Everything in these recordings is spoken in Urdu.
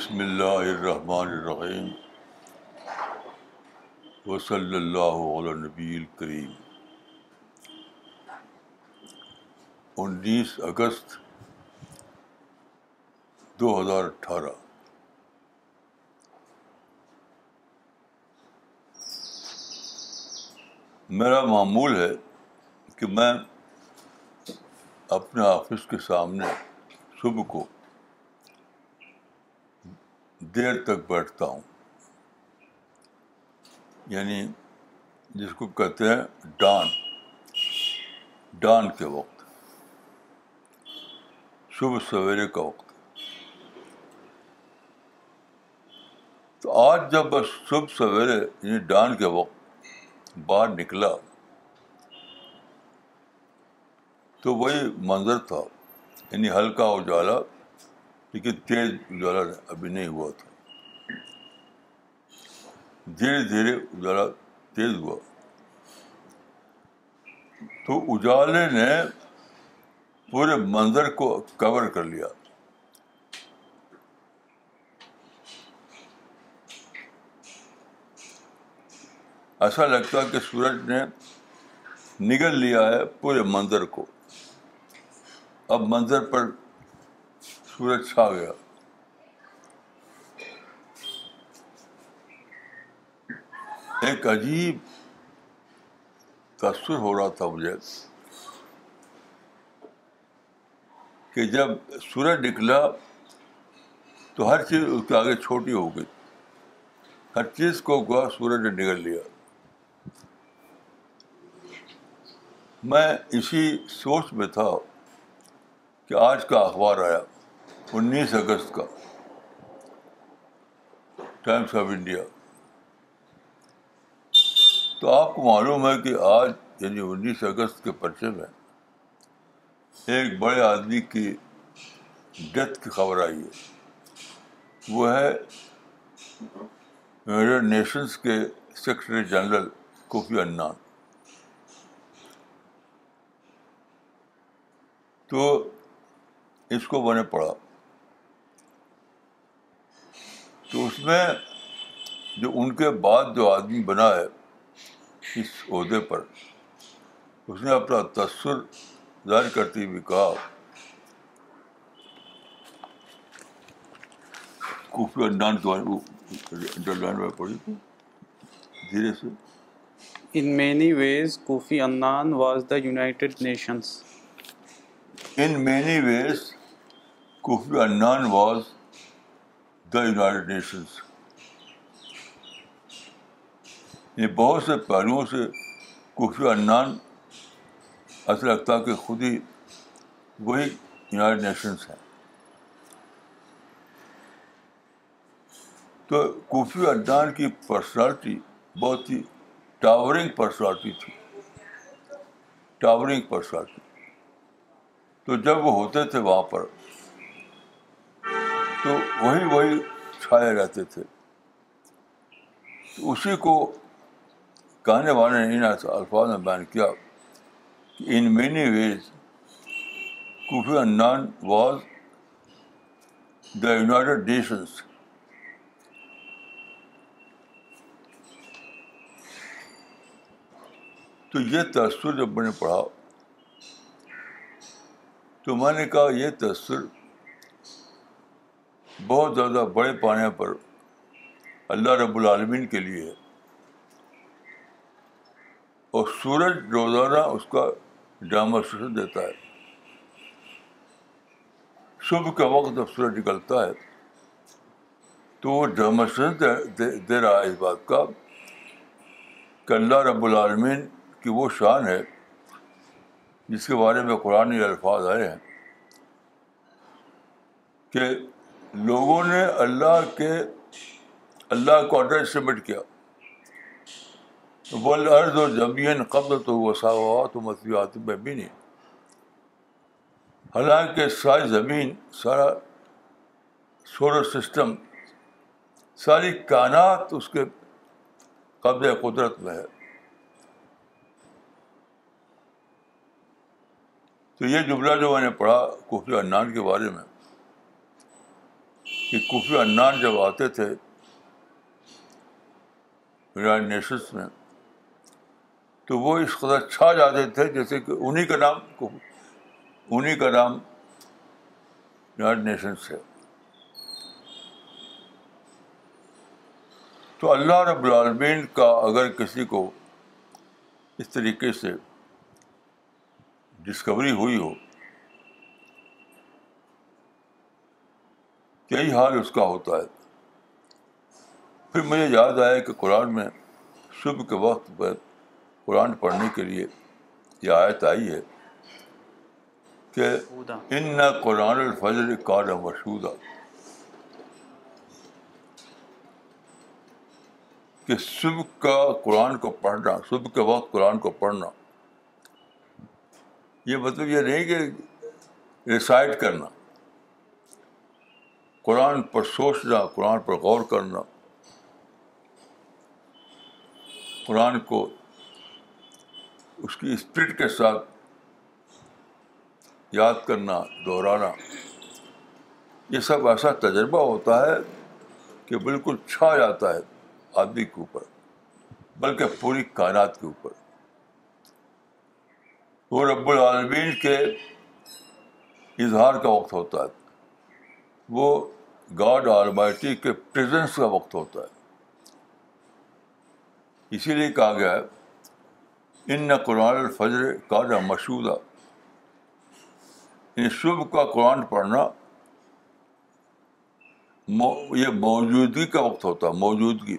بسم اللہ الرحمٰن الرحیم و صلی علیہ نبی الکریم انیس اگست دو ہزار اٹھارہ میرا معمول ہے کہ میں اپنے آفس کے سامنے صبح کو دیر تک بیٹھتا ہوں یعنی جس کو کہتے ہیں ڈان ڈان کے وقت صبح سویرے کا وقت تو آج جب بس صبح سویرے یعنی ڈان کے وقت باہر نکلا تو وہی منظر تھا یعنی ہلکا اجالا لیکن تیز اجالا ابھی نہیں ہوا تھا دھیرے دھیرے اجالا تیز ہوا تو اجالے نے پورے منظر کو کور کر لیا ایسا لگتا کہ سورج نے نگل لیا ہے پورے منظر کو اب منظر پر سورج چھا گیا ایک عجیب تصور ہو رہا تھا مجھے کہ جب سورج نکلا تو ہر چیز اس کے آگے چھوٹی ہو گئی ہر چیز کو گوا سورج نے نگل لیا میں اسی سوچ میں تھا کہ آج کا اخبار آیا انیس اگست کا ٹائمس آف انڈیا تو آپ کو معلوم ہے کہ آج یعنی انیس اگست کے پرچے میں ایک بڑے آدمی کی ڈیتھ کی خبر آئی ہے وہ ہے یونائٹیڈ نیشنس کے سیکرٹری جنرل کوفی انان تو اس کو بنے پڑا تو اس میں جو ان کے بعد جو آدمی بنا ہے اس عہدے پر اس نے اپنا تصر ظاہر کرتے کرتی میں کوفی تھی دھیرے سے ان many ways Kofi Annan was the United Nations in many ways Kofi Annan was the United Nations یہ بہت سے پہلوؤں سے کفی انان ایسا لگتا کہ خود ہی وہی یونائٹیڈ نیشنس ہیں تو کوفی انان کی پرسنالٹی بہت ہی ٹاورنگ پرسنالٹی تھی ٹاورنگ پرسنالٹی تو جب وہ ہوتے تھے وہاں پر تو وہی وہی چھائے رہتے تھے اسی کو گانے والے نے ان الفاظ میں بیان کیا کہ in many ways Kofi Annan was the United Nations تو یہ تأثر جب میں نے پڑھا تو میں نے کہا یہ تأثر بہت زیادہ بڑے پانے پر اللہ رب العالمین کے لیے ہے اور سورج روزانہ اس کا ڈموسٹ دیتا ہے صبح کے وقت جب سورج نکلتا ہے تو وہ دے, دے رہا ہے اس بات کا کہ اللہ رب العالمین کی وہ شان ہے جس کے بارے میں قرآن الفاظ آئے ہیں کہ لوگوں نے اللہ کے اللہ کو آڈر سبمٹ کیا بول عرض و زمین قبل تو وہ تو و مصنوعات میں بھی نہیں حالانکہ ساری زمین سارا سولر سسٹم ساری کائنات اس کے قبضۂ قدرت میں ہے تو یہ جملہ جو میں نے پڑھا کفیہ نان کے بارے میں کہ کفی انان جب آتے تھے یونائٹ نیشنس میں تو وہ اس قدر چھا جاتے تھے جیسے کہ انہیں کا نام انہیں کا نام یونائیٹڈ نیشنس ہے تو اللہ رب العالمین کا اگر کسی کو اس طریقے سے ڈسکوری ہوئی ہو یہی حال اس کا ہوتا ہے پھر مجھے یاد آیا کہ قرآن میں صبح کے وقت پر قرآن پڑھنے کے لیے یہ آیت آئی ہے کہ ان نہ قرآن الفجر کار مشہور کہ صبح کا قرآن کو پڑھنا صبح کے وقت قرآن کو پڑھنا یہ مطلب یہ نہیں کہ ریسائڈ کرنا قرآن پر سوچنا قرآن پر غور کرنا قرآن کو اس کی اسپرٹ کے ساتھ یاد کرنا دہرانا یہ سب ایسا تجربہ ہوتا ہے کہ بالکل چھا جاتا ہے آدمی کے اوپر بلکہ پوری کائنات کے اوپر وہ رب العالمین کے اظہار کا وقت ہوتا ہے وہ گاڈ اور مائٹی کے پریزنس کا وقت ہوتا ہے اسی لیے کہا گیا ہے ان نہ قرآن الفجر کا نہ مشہور ان شبھ کا قرآن پڑھنا یہ موجودگی کا وقت ہوتا ہے موجودگی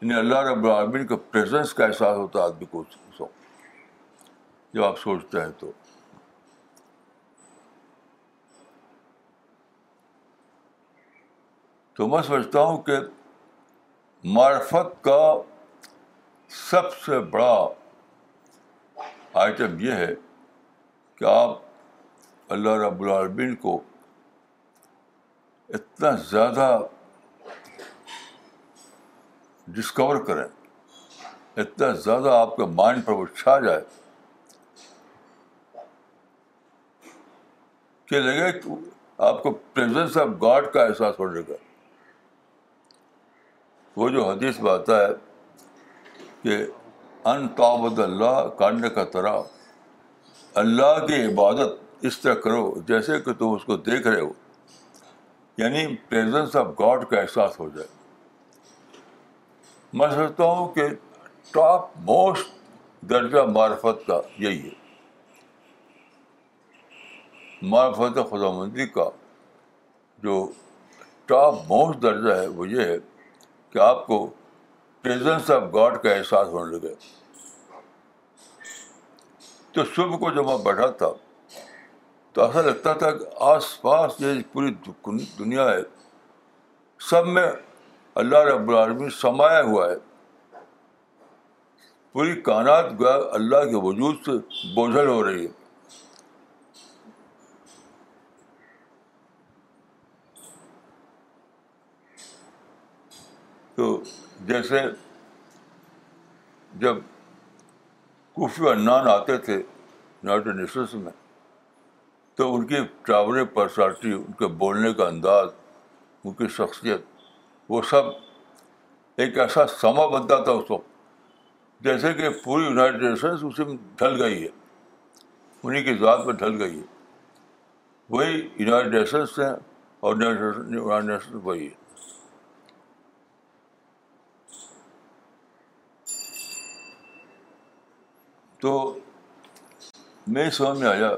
یعنی اللہ رب العالمین کا پریزنس کا احساس ہوتا ہے آدمی کو اس وقت جب آپ سوچتے ہیں تو تو میں سمجھتا ہوں کہ معرفت کا سب سے بڑا آئٹم یہ ہے کہ آپ اللہ رب العالمین کو اتنا زیادہ ڈسکور کریں اتنا زیادہ آپ کے مائنڈ پر وہ چھا جائے کہ لگے آپ کو پریزنس آف گاڈ کا احساس ہونے لگا وہ جو حدیث میں آتا ہے کہ ان تعبد اللہ کانڈ کا طرح اللہ کی عبادت اس طرح کرو جیسے کہ تم اس کو دیکھ رہے ہو یعنی پریزنس آف گاڈ کا احساس ہو جائے میں سمجھتا ہوں کہ ٹاپ موسٹ درجہ معرفت کا یہی ہے معرفت خدا مندی کا جو ٹاپ موسٹ درجہ ہے وہ یہ ہے کہ آپ کو پریزنس آف گاڈ کا احساس ہونے لگے تو صبح کو جب میں بیٹھا تھا تو ایسا لگتا تھا کہ آس پاس جو پوری دنیا ہے سب میں اللہ رب العالمی سمایا ہوا ہے پوری کائنات گویا اللہ کے وجود سے بوجھل ہو رہی ہے تو جیسے جب کوفی نان آتے تھے یونائیٹیڈ نیشنس میں تو ان کی ٹراولنگ پرسنالٹی ان کے بولنے کا انداز ان کی شخصیت وہ سب ایک ایسا سما بنتا تھا اس وقت جیسے کہ پوری یونائٹیڈ نیشنس اسے ڈھل گئی ہے انہیں کی ذات میں ڈھل گئی ہے وہی یونائیٹیڈ نیشنس ہیں اور وہی ہے تو میری سمجھ میں آیا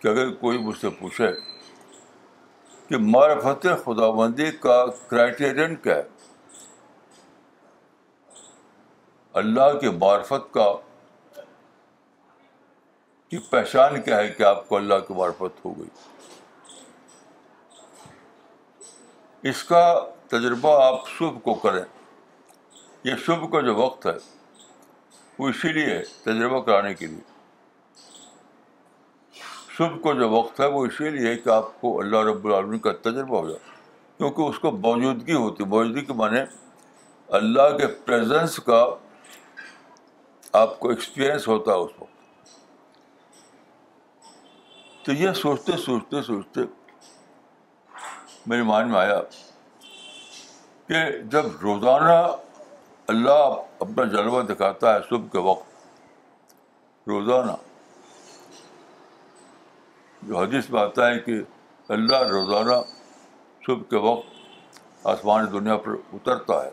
کہ اگر کوئی مجھ سے پوچھے کہ معرفت خدا بندی کا کرائٹیرین کیا ہے اللہ کی معرفت کا کی پہچان کیا ہے کہ آپ کو اللہ کی معرفت ہو گئی اس کا تجربہ آپ شبھ کو کریں یہ شبھ کا جو وقت ہے وہ اسی لیے تجربہ کرانے کے لیے صبح کو جو وقت ہے وہ اسی لیے کہ آپ کو اللہ رب العالمین کا تجربہ ہو جائے کیونکہ اس کو موجودگی ہوتی ہے موجودگی کے معنی اللہ کے پریزنس کا آپ کو ایکسپیرئنس ہوتا ہے اس وقت تو یہ سوچتے سوچتے سوچتے میرے مان میں آیا کہ جب روزانہ اللہ اپنا جلوہ دکھاتا ہے صبح کے وقت روزانہ جو حدیث میں آتا ہے کہ اللہ روزانہ صبح کے وقت آسمان دنیا پر اترتا ہے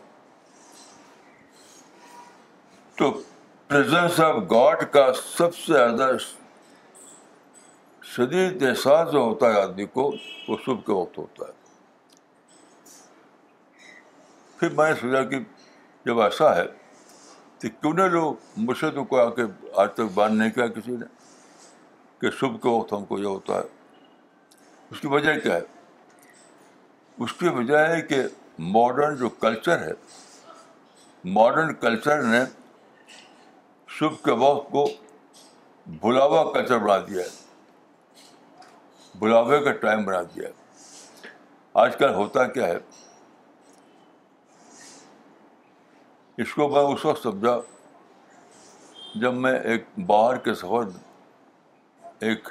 تو پریزنس آف گاڈ کا سب سے زیادہ شدید احساس جو ہوتا ہے آدمی کو وہ صبح کے وقت ہوتا ہے پھر میں نے سوچا کہ جب ایسا ہے تو کیوں نہ لوگ مجھ سے تو کوئی آ کے آج تک بیان نہیں کیا کسی نے کہ صبح کے وقت ہم کو یہ ہوتا ہے اس کی وجہ کیا ہے اس کی وجہ ہے کہ ماڈرن جو کلچر ہے ماڈرن کلچر نے صبح کے وقت کو بھلاوا کلچر بنا دیا ہے بلاوے کا ٹائم بنا دیا ہے آج کل ہوتا کیا ہے اس کو میں اس وقت سمجھا جب میں ایک باہر کے سفر ایک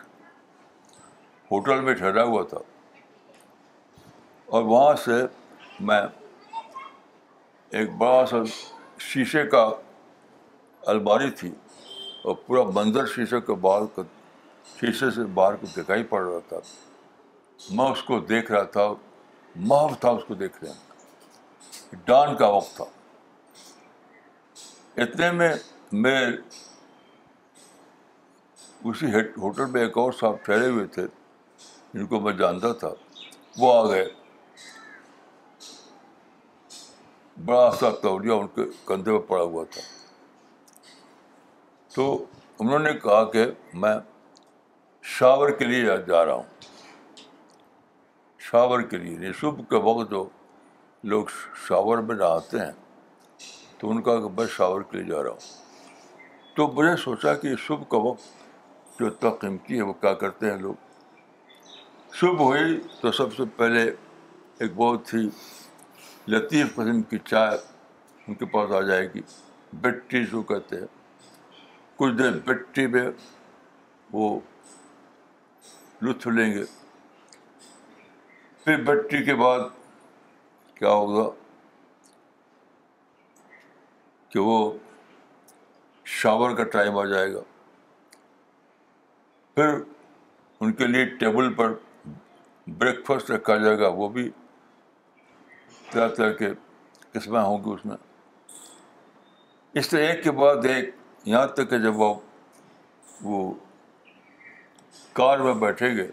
ہوٹل میں ٹھہرا ہوا تھا اور وہاں سے میں ایک بڑا سا شیشے کا الماری تھی اور پورا منظر شیشے کے باہر کا شیشے سے باہر کو دکھائی پڑ رہا تھا میں اس کو دیکھ رہا تھا محب تھا اس کو دیکھ میں ڈان کا وقت تھا اتنے میں میں اسی ہوٹل میں ایک اور صاحب ٹھہرے ہوئے تھے جن کو میں جانتا تھا وہ آ گئے بڑا سا توڑیا ان کے کندھے پہ پڑا ہوا تھا تو انہوں نے کہا کہ میں شاور کے لیے جا رہا ہوں شاور کے لیے صبح کے وقت جو لوگ شاور میں نہاتے ہیں تو ان کا بس شاور کے لیے جا رہا ہوں تو مجھے سوچا کہ شبھ کا وقت جو اتنا قیمتی ہے وہ کیا کرتے ہیں لوگ شبھ ہوئی تو سب سے پہلے ایک بہت ہی لطیف قسم کی چائے ان کے پاس آ جائے گی بٹی جو کہتے ہیں کچھ دیر بٹی میں وہ لطف لیں گے پھر بٹی کے بعد کیا ہوگا کہ وہ شاور کا ٹائم آ جائے گا پھر ان کے لیے ٹیبل پر بریک فاسٹ رکھا جائے گا وہ بھی طرح طرح کے قسمیں ہوں گی اس میں اس طرح ایک کے بعد ایک یہاں تک کہ جب آپ وہ کار میں بیٹھیں گے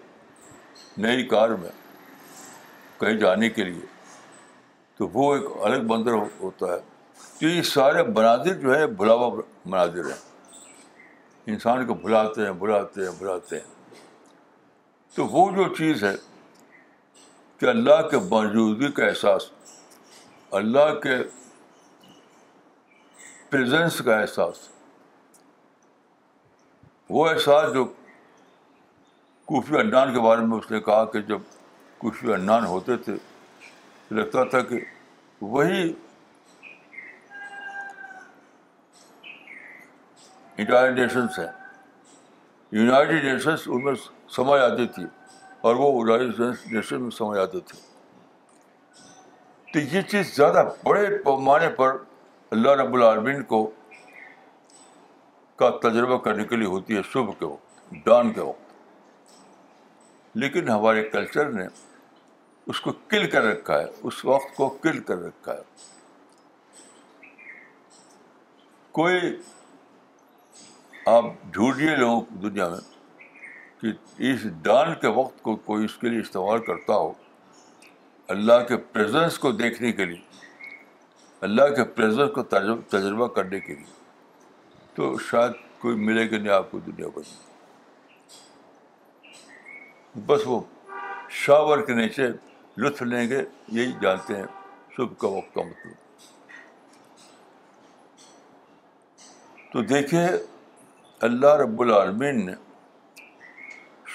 نئی کار میں کہیں جانے کے لیے تو وہ ایک الگ بندر ہوتا ہے تو یہ سارے مناظر جو ہے بھلاوا مناظر ہیں انسان کو بھلاتے ہیں بھلاتے ہیں بھلاتے ہیں تو وہ جو چیز ہے کہ اللہ کے موجودگی کا احساس اللہ کے پریزنس کا احساس وہ احساس جو کفی انڈان کے بارے میں اس نے کہا کہ جب کفی انڈان ہوتے تھے لگتا تھا کہ وہی انٹائر نیشنس ہیں یونائٹیڈ نیشنس ان میں سمجھ آتی تھی اور وہ یونائٹیڈ نیشن میں سمجھ آتے تھے تو یہ چیز زیادہ بڑے پیمانے پر اللہ رب العالمین کو کا تجربہ کرنے کے لیے ہوتی ہے صبح کے وقت ڈان کے وقت لیکن ہمارے کلچر نے اس کو کل کر رکھا ہے اس وقت کو کل کر رکھا ہے کوئی آپ ڈھونڈیے لوگوں کو دنیا میں کہ اس ڈان کے وقت کو کوئی اس کے لیے استعمال کرتا ہو اللہ کے پریزنس کو دیکھنے کے لیے اللہ کے پریزنس کو تجربہ کرنے کے لیے تو شاید کوئی ملے گا نہیں آپ کو دنیا بھر بس وہ شاور کے نیچے لطف لیں گے یہی جانتے ہیں صبح کا وقت کا مطلب تو دیکھیے اللہ رب العالمین نے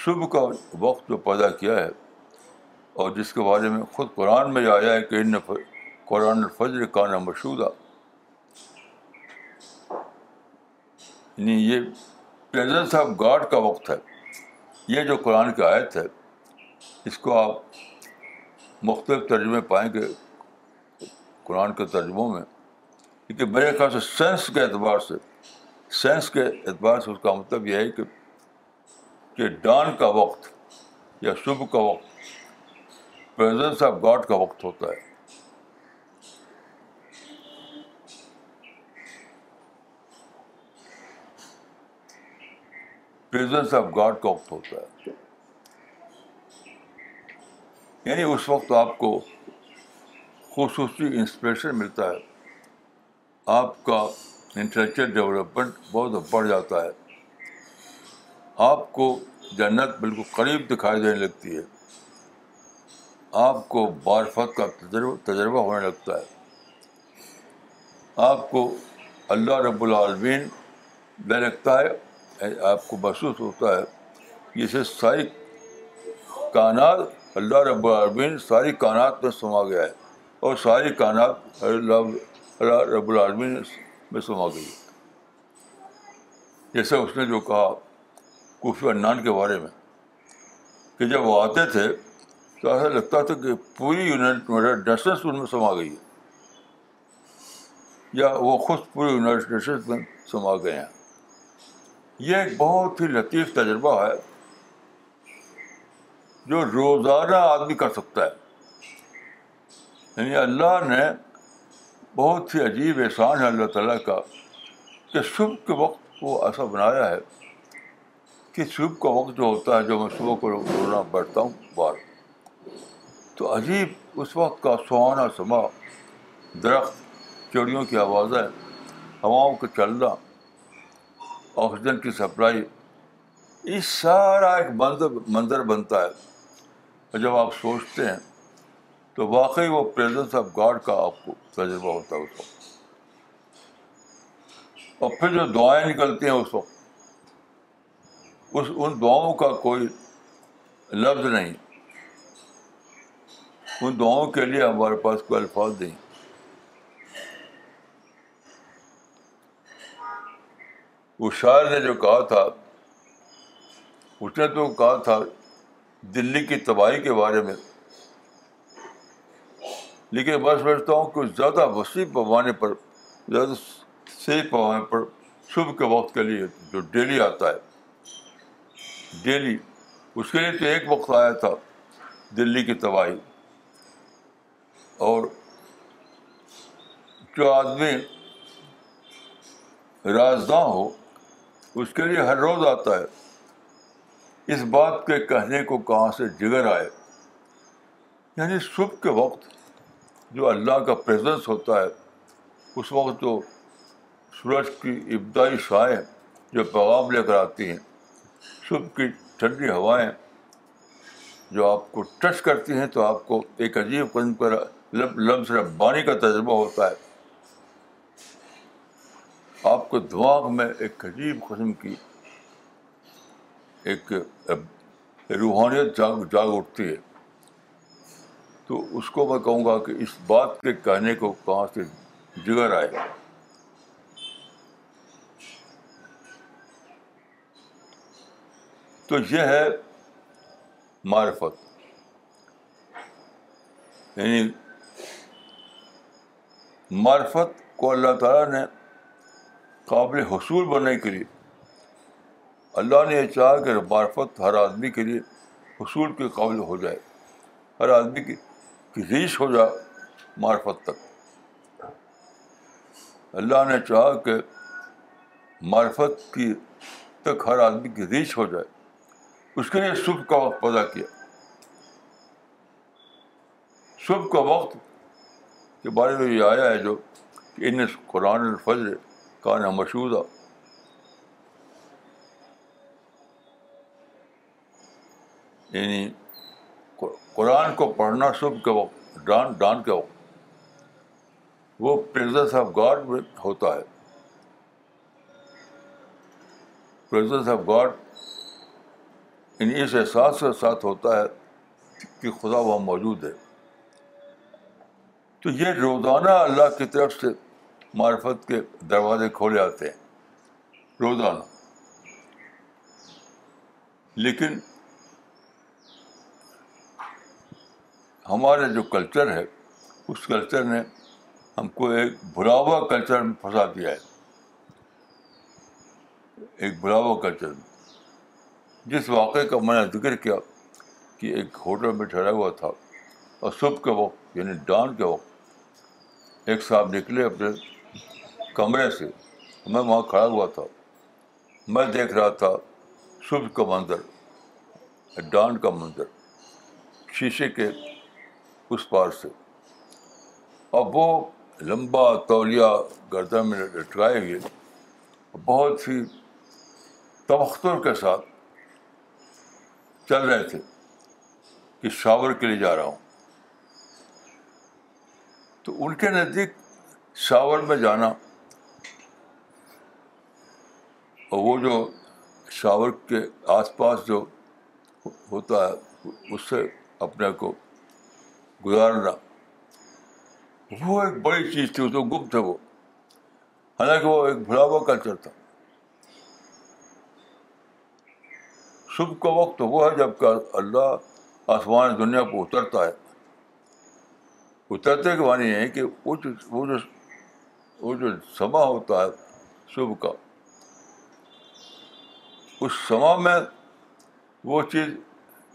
صبح کا وقت جو پیدا کیا ہے اور جس کے بارے میں خود قرآن میں آیا ہے کہ ان قرآن الفجر کانا مشہور یعنی یہ پریزنس آف گاڈ کا وقت ہے یہ جو قرآن کی آیت ہے اس کو آپ مختلف ترجمے پائیں گے قرآن کے ترجموں میں کیونکہ میرے خیال سے سینس کے اعتبار سے سینس کے اعتبار سے اس کا مطلب یہ ہے کہ ڈان کا وقت یا شبھ کا وقت پریزنس آف گاڈ کا وقت ہوتا ہے پریزنس آف گاڈ کا وقت ہوتا ہے یعنی اس وقت آپ کو خصوصی انسپریشن ملتا ہے آپ کا انٹلیکچل ڈیولپمنٹ بہت بڑھ جاتا ہے آپ کو جنت بالکل قریب دکھائی دینے لگتی ہے آپ کو بارفت کا تجربہ تجربہ ہونے لگتا ہے آپ کو اللہ رب العالمین دے لگتا ہے آپ کو محسوس ہوتا ہے جسے ساری کائنات اللہ رب العالمین ساری کائنات میں سما گیا ہے اور ساری کائنات اللہ رب العالمین میں سما گئی جیسے اس نے جو کہا کوفی عنان کے بارے میں کہ جب وہ آتے تھے تو ایسا لگتا تھا کہ پوری یونائٹ نیشنس ان میں سما گئی ہے یا وہ خود پوری یونائٹڈ نیشنس میں سما گئے ہیں یہ ایک بہت ہی لطیف تجربہ ہے جو روزانہ آدمی کر سکتا ہے یعنی اللہ نے بہت ہی عجیب احسان ہے اللہ تعالیٰ کا کہ صبح کے وقت وہ ایسا بنایا ہے کہ صبح کا وقت جو ہوتا ہے جو میں صبح کو رونا بیٹھتا ہوں بار تو عجیب اس وقت کا سہانا سما درخت چوڑیوں کی آوازیں ہواؤں کا چلنا آکسیجن کی سپلائی یہ سارا ایک منظر منظر بنتا ہے جب آپ سوچتے ہیں تو واقعی وہ پریزنس آف گاڈ کا آپ کو تجربہ ہوتا ہے اس وقت اور پھر جو دعائیں نکلتی ہیں اس وقت اس ان دعاؤں کا کوئی لفظ نہیں ان دعاؤں کے لیے ہمارے پاس کوئی الفاظ نہیں اس شاعر نے جو کہا تھا اس نے تو کہا تھا دلی کی تباہی کے بارے میں لیکن میں سمجھتا ہوں کہ زیادہ وسیع پیمانے پر زیادہ صحیح پیمانے پر صبح کے وقت کے لیے جو ڈیلی آتا ہے ڈیلی اس کے لیے تو ایک وقت آیا تھا دلی کی تباہی اور جو آدمی رازداں ہو اس کے لیے ہر روز آتا ہے اس بات کے کہنے کو کہاں سے جگر آئے یعنی صبح کے وقت جو اللہ کا پریزنس ہوتا ہے اس وقت جو سورج کی ابتدائی شائیں جو پیغام لے کر آتی ہیں صبح کی ٹھنڈی ہوائیں جو آپ کو ٹچ کرتی ہیں تو آپ کو ایک عجیب قسم پر بانی کا تجربہ ہوتا ہے آپ کو دماغ میں ایک عجیب قسم کی ایک روحانیت جاگ جاگ اٹھتی ہے تو اس کو میں کہوں گا کہ اس بات کے کہنے کو کہاں سے جگر آئے تو یہ ہے معرفت یعنی معرفت کو اللہ تعالیٰ نے قابل حصول بننے کے لیے اللہ نے یہ چاہا کہ معرفت ہر آدمی کے لیے حصول کے قابل ہو جائے ہر آدمی کی ریچ ہو جا معرفت تک اللہ نے چاہا کہ معرفت کی تک ہر آدمی کی ریچ ہو جائے اس کے لیے صبح کا وقت پیدا کیا صبح کا وقت کے بارے میں یہ آیا ہے جو کہ ان قرآن الفجر کا نامشودا یعنی قرآن کو پڑھنا صبح کے وقت ڈان ڈان کے وقت وہ پریزنس آف گاڈ میں ہوتا ہے پریزنس آف گاڈ ان اس احساس کے ساتھ ہوتا ہے کہ خدا وہاں موجود ہے تو یہ روزانہ اللہ کی طرف سے معرفت کے دروازے کھولے آتے ہیں روزانہ لیکن ہمارا جو کلچر ہے اس کلچر نے ہم کو ایک براوا کلچر میں پھنسا دیا ہے ایک براوا کلچر میں جس واقعے کا میں نے ذکر کیا کہ ایک ہوٹل میں ٹھہرا ہوا تھا اور صبح کے وقت یعنی ڈان کے وقت ایک صاحب نکلے اپنے کمرے سے میں وہاں کھڑا ہوا تھا میں دیکھ رہا تھا صبح کا منظر ڈانڈ کا منظر شیشے کے اس پار سے اب وہ لمبا تولیہ گردن میں لٹکائے ہوئے بہت ہی تبختر کے ساتھ چل رہے تھے کہ شاور کے لیے جا رہا ہوں تو ان کے نزدیک شاور میں جانا اور وہ جو شاور کے آس پاس جو ہوتا ہے اس سے اپنے کو گزارنا وہ ایک بڑی چیز تھی اس کو گپت تھے وہ حالانکہ وہ ایک بھلاوا کلچر تھا صبح کا وقت وہ ہے جب کہ اللہ آسمان دنیا پہ اترتا ہے اترتے کے معنی یہ ہے کہ وہ وہ جو وہ جو سما ہوتا ہے صبح کا اس سما میں وہ چیز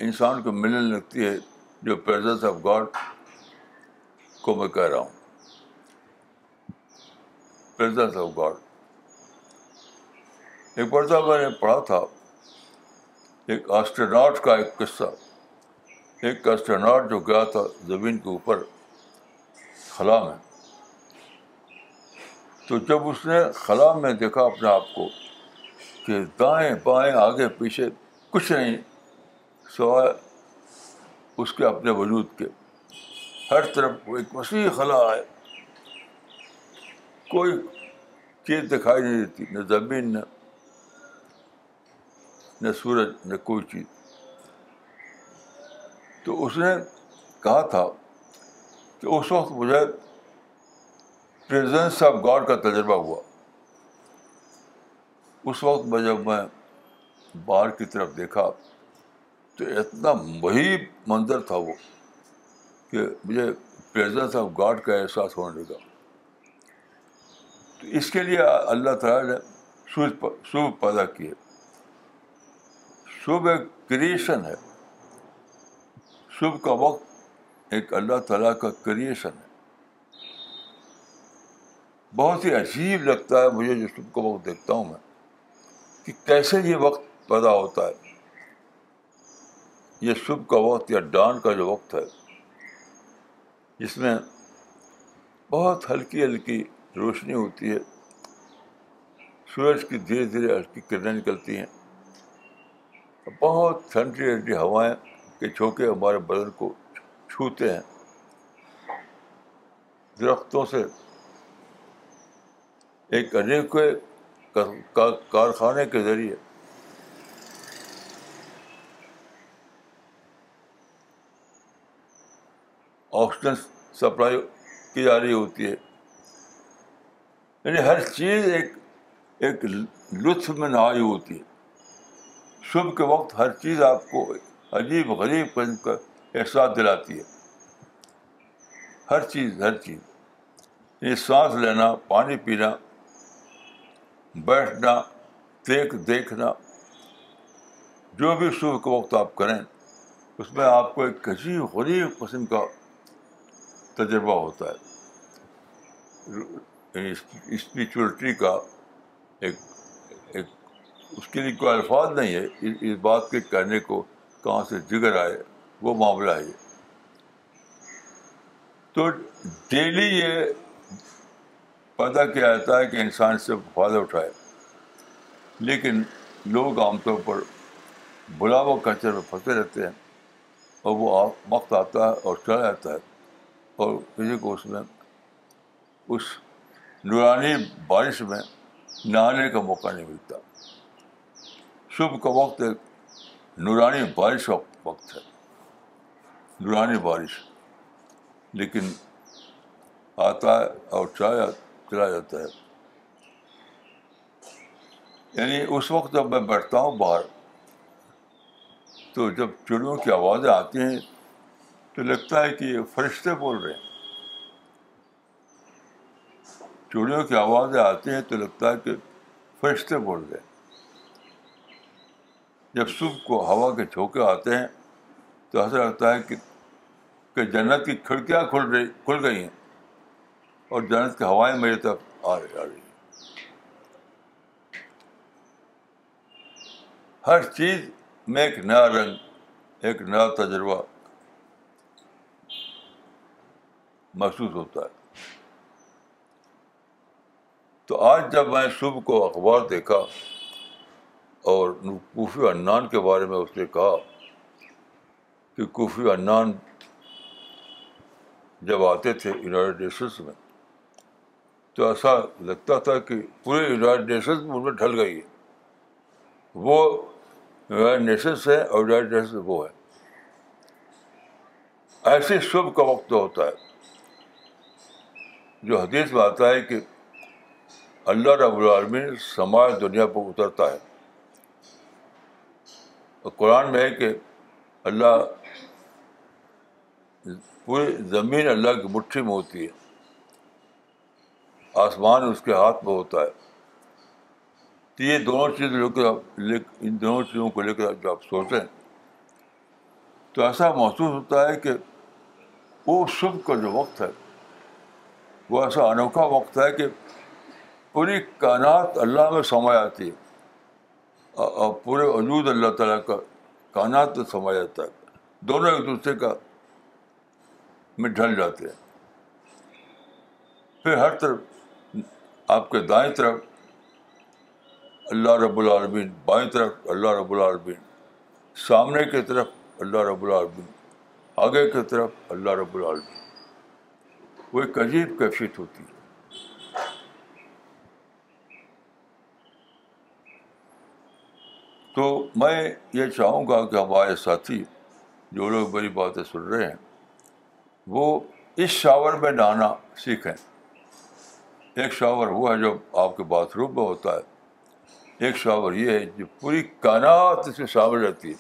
انسان کو ملنے لگتی ہے جو پریزنس آف گاڈ کو میں کہہ رہا ہوں پریزنس آف گاڈ ایک تو میں نے پڑھا تھا ایک آسٹرناٹ کا ایک قصہ ایک آسٹرناٹ جو گیا تھا زمین کے اوپر خلا میں تو جب اس نے خلا میں دیکھا اپنے آپ کو کہ دائیں بائیں آگے پیچھے کچھ نہیں سوائے اس کے اپنے وجود کے ہر طرف وہ ایک وسیع خلا ہے کوئی چیز دکھائی نہیں دیتی نہ زمین نہ نہ سورج نہ کوئی چیز تو اس نے کہا تھا کہ اس وقت مجھے پریزنس آف گاڈ کا تجربہ ہوا اس وقت میں جب میں باہر کی طرف دیکھا تو اتنا وہی منظر تھا وہ کہ مجھے پریزنس آف گاڈ کا احساس ہونے لگا تو اس کے لیے اللہ تعالیٰ نے شبھ پیدا کیے صبح ایک کریشن ہے شبھ کا وقت ایک اللہ تعالیٰ کا کریشن ہے بہت ہی عجیب لگتا ہے مجھے جو شبھ کا وقت دیکھتا ہوں میں کہ کیسے یہ وقت پیدا ہوتا ہے یہ صبح کا وقت یا ڈان کا جو وقت ہے جس میں بہت ہلکی ہلکی روشنی ہوتی ہے سورج کی دھیرے دھیرے ہلکی کرنیں نکلتی ہیں بہت ٹھنڈی ٹھنڈی ہوائیں کے چھوکے ہمارے بدن کو چھوتے ہیں درختوں سے ایک انیکے کارخانے کے ذریعے آکسیجن سپلائی کی جا رہی ہوتی ہے یعنی ہر چیز ایک ایک لطف میں نہائی ہوتی ہے صبح کے وقت ہر چیز آپ کو عجیب غریب قسم کا احساس دلاتی ہے ہر چیز ہر چیز یعنی سانس لینا پانی پینا بیٹھنا دیکھ دیکھنا جو بھی صبح کے وقت آپ کریں اس میں آپ کو ایک عجیب غریب قسم کا تجربہ ہوتا ہے یعنی اسپریچولیٹی کا ایک ایک اس کے لیے کوئی الفاظ نہیں ہے اس بات کے کہنے کو کہاں سے جگر آئے وہ معاملہ ہے یہ تو ڈیلی یہ پیدا کیا جاتا ہے کہ انسان سے فائدہ اٹھائے لیکن لوگ عام طور پر بلاوا کلچر میں پھنسے رہتے ہیں اور وہ وقت آتا ہے اور چلا جاتا ہے اور کسی کو اس میں اس نورانی بارش میں نہانے کا موقع نہیں ملتا صبح کا وقت ایک نورانی بارش کا وقت ہے نورانی بارش لیکن آتا ہے اور چایا چلا جاتا ہے یعنی اس وقت جب میں بیٹھتا ہوں باہر تو جب چڑیوں کی آوازیں آتی ہیں تو لگتا ہے کہ یہ فرشتے بول رہے ہیں چوڑیوں کی آوازیں آتی ہیں تو لگتا ہے کہ فرشتے بول رہے ہیں جب صبح کو ہوا کے جھونکے آتے ہیں تو ایسا لگتا ہے کہ کہ جنت کی کھڑکیاں کھل گئی ہیں اور جنت کی ہوائیں میرے طرف آ رہی آ رہی ہیں ہر چیز میں ایک نیا رنگ ایک نیا تجربہ محسوس ہوتا ہے تو آج جب میں صبح کو اخبار دیکھا اور کوفی عنان کے بارے میں اس نے کہا کہ کوفی انان جب آتے تھے یونائٹڈ نیشنس میں تو ایسا لگتا تھا کہ پورے یونائٹڈ نیشنس ان میں ڈھل گئی ہے وہ یونائٹیڈ نیشنس ہے اور یونائٹیڈ نیشنس وہ ہے ایسے صبح کا وقت ہوتا ہے جو حدیث میں آتا ہے کہ اللہ رب العالمین سماج دنیا پر اترتا ہے اور قرآن میں ہے کہ اللہ پوری زمین اللہ کی مٹھی میں ہوتی ہے آسمان اس کے ہاتھ میں ہوتا ہے تو یہ دونوں چیز لے کر لے ان دونوں چیزوں کو لے کر جو آپ سوچیں تو ایسا محسوس ہوتا ہے کہ وہ صبح کا جو وقت ہے وہ ایسا انوکھا وقت ہے کہ پوری کائنات اللہ میں سما جاتی ہے اور پورے وجود اللہ تعالیٰ کا کائنات میں سما جاتا ہے دونوں ایک دوسرے کا میں ڈھل جاتے ہیں پھر ہر طرف آپ کے دائیں طرف اللہ رب العالمین بائیں طرف اللہ رب العالمین سامنے کی طرف اللہ رب العالمین آگے کی طرف اللہ رب العالمین وہ ایک عجیب کیفیت ہوتی ہے تو میں یہ چاہوں گا کہ ہمارے ساتھی جو لوگ بڑی باتیں سن رہے ہیں وہ اس شاور میں نہانا سیکھیں ایک شاور وہ ہے جو آپ کے باتھ روم میں ہوتا ہے ایک شاور یہ ہے جو پوری کائنات اس میں شامل رہتی ہے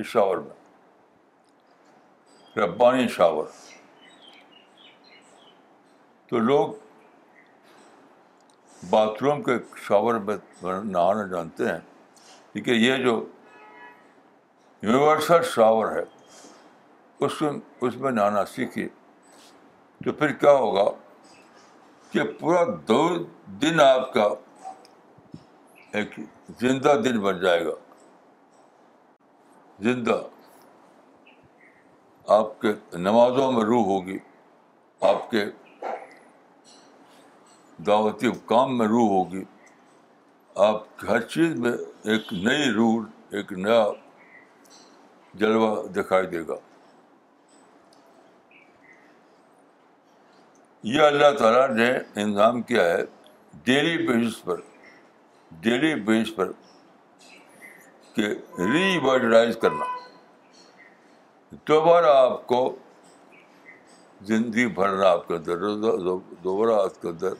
اس شاور میں ربانی شاور تو لوگ باتھ روم کے شاور میں نہانا جانتے ہیں کیونکہ یہ جو یونیورسل شاور ہے اس میں اس میں نہانا سیکھیے تو پھر کیا ہوگا کہ پورا دو دن آپ کا ایک زندہ دن بن جائے گا زندہ آپ کے نمازوں میں روح ہوگی آپ کے دعوتی کام میں روح ہوگی آپ ہر چیز میں ایک نئی روح ایک نیا جلوہ دکھائی دے گا یہ اللہ تعالیٰ نے انضام کیا ہے ڈیلی بیسس پر ڈیلی بیس پر کہ ریماڈائز کرنا دوبارہ آپ کو زندگی بھرنا آپ کے اندر دوبارہ آپ کے اندر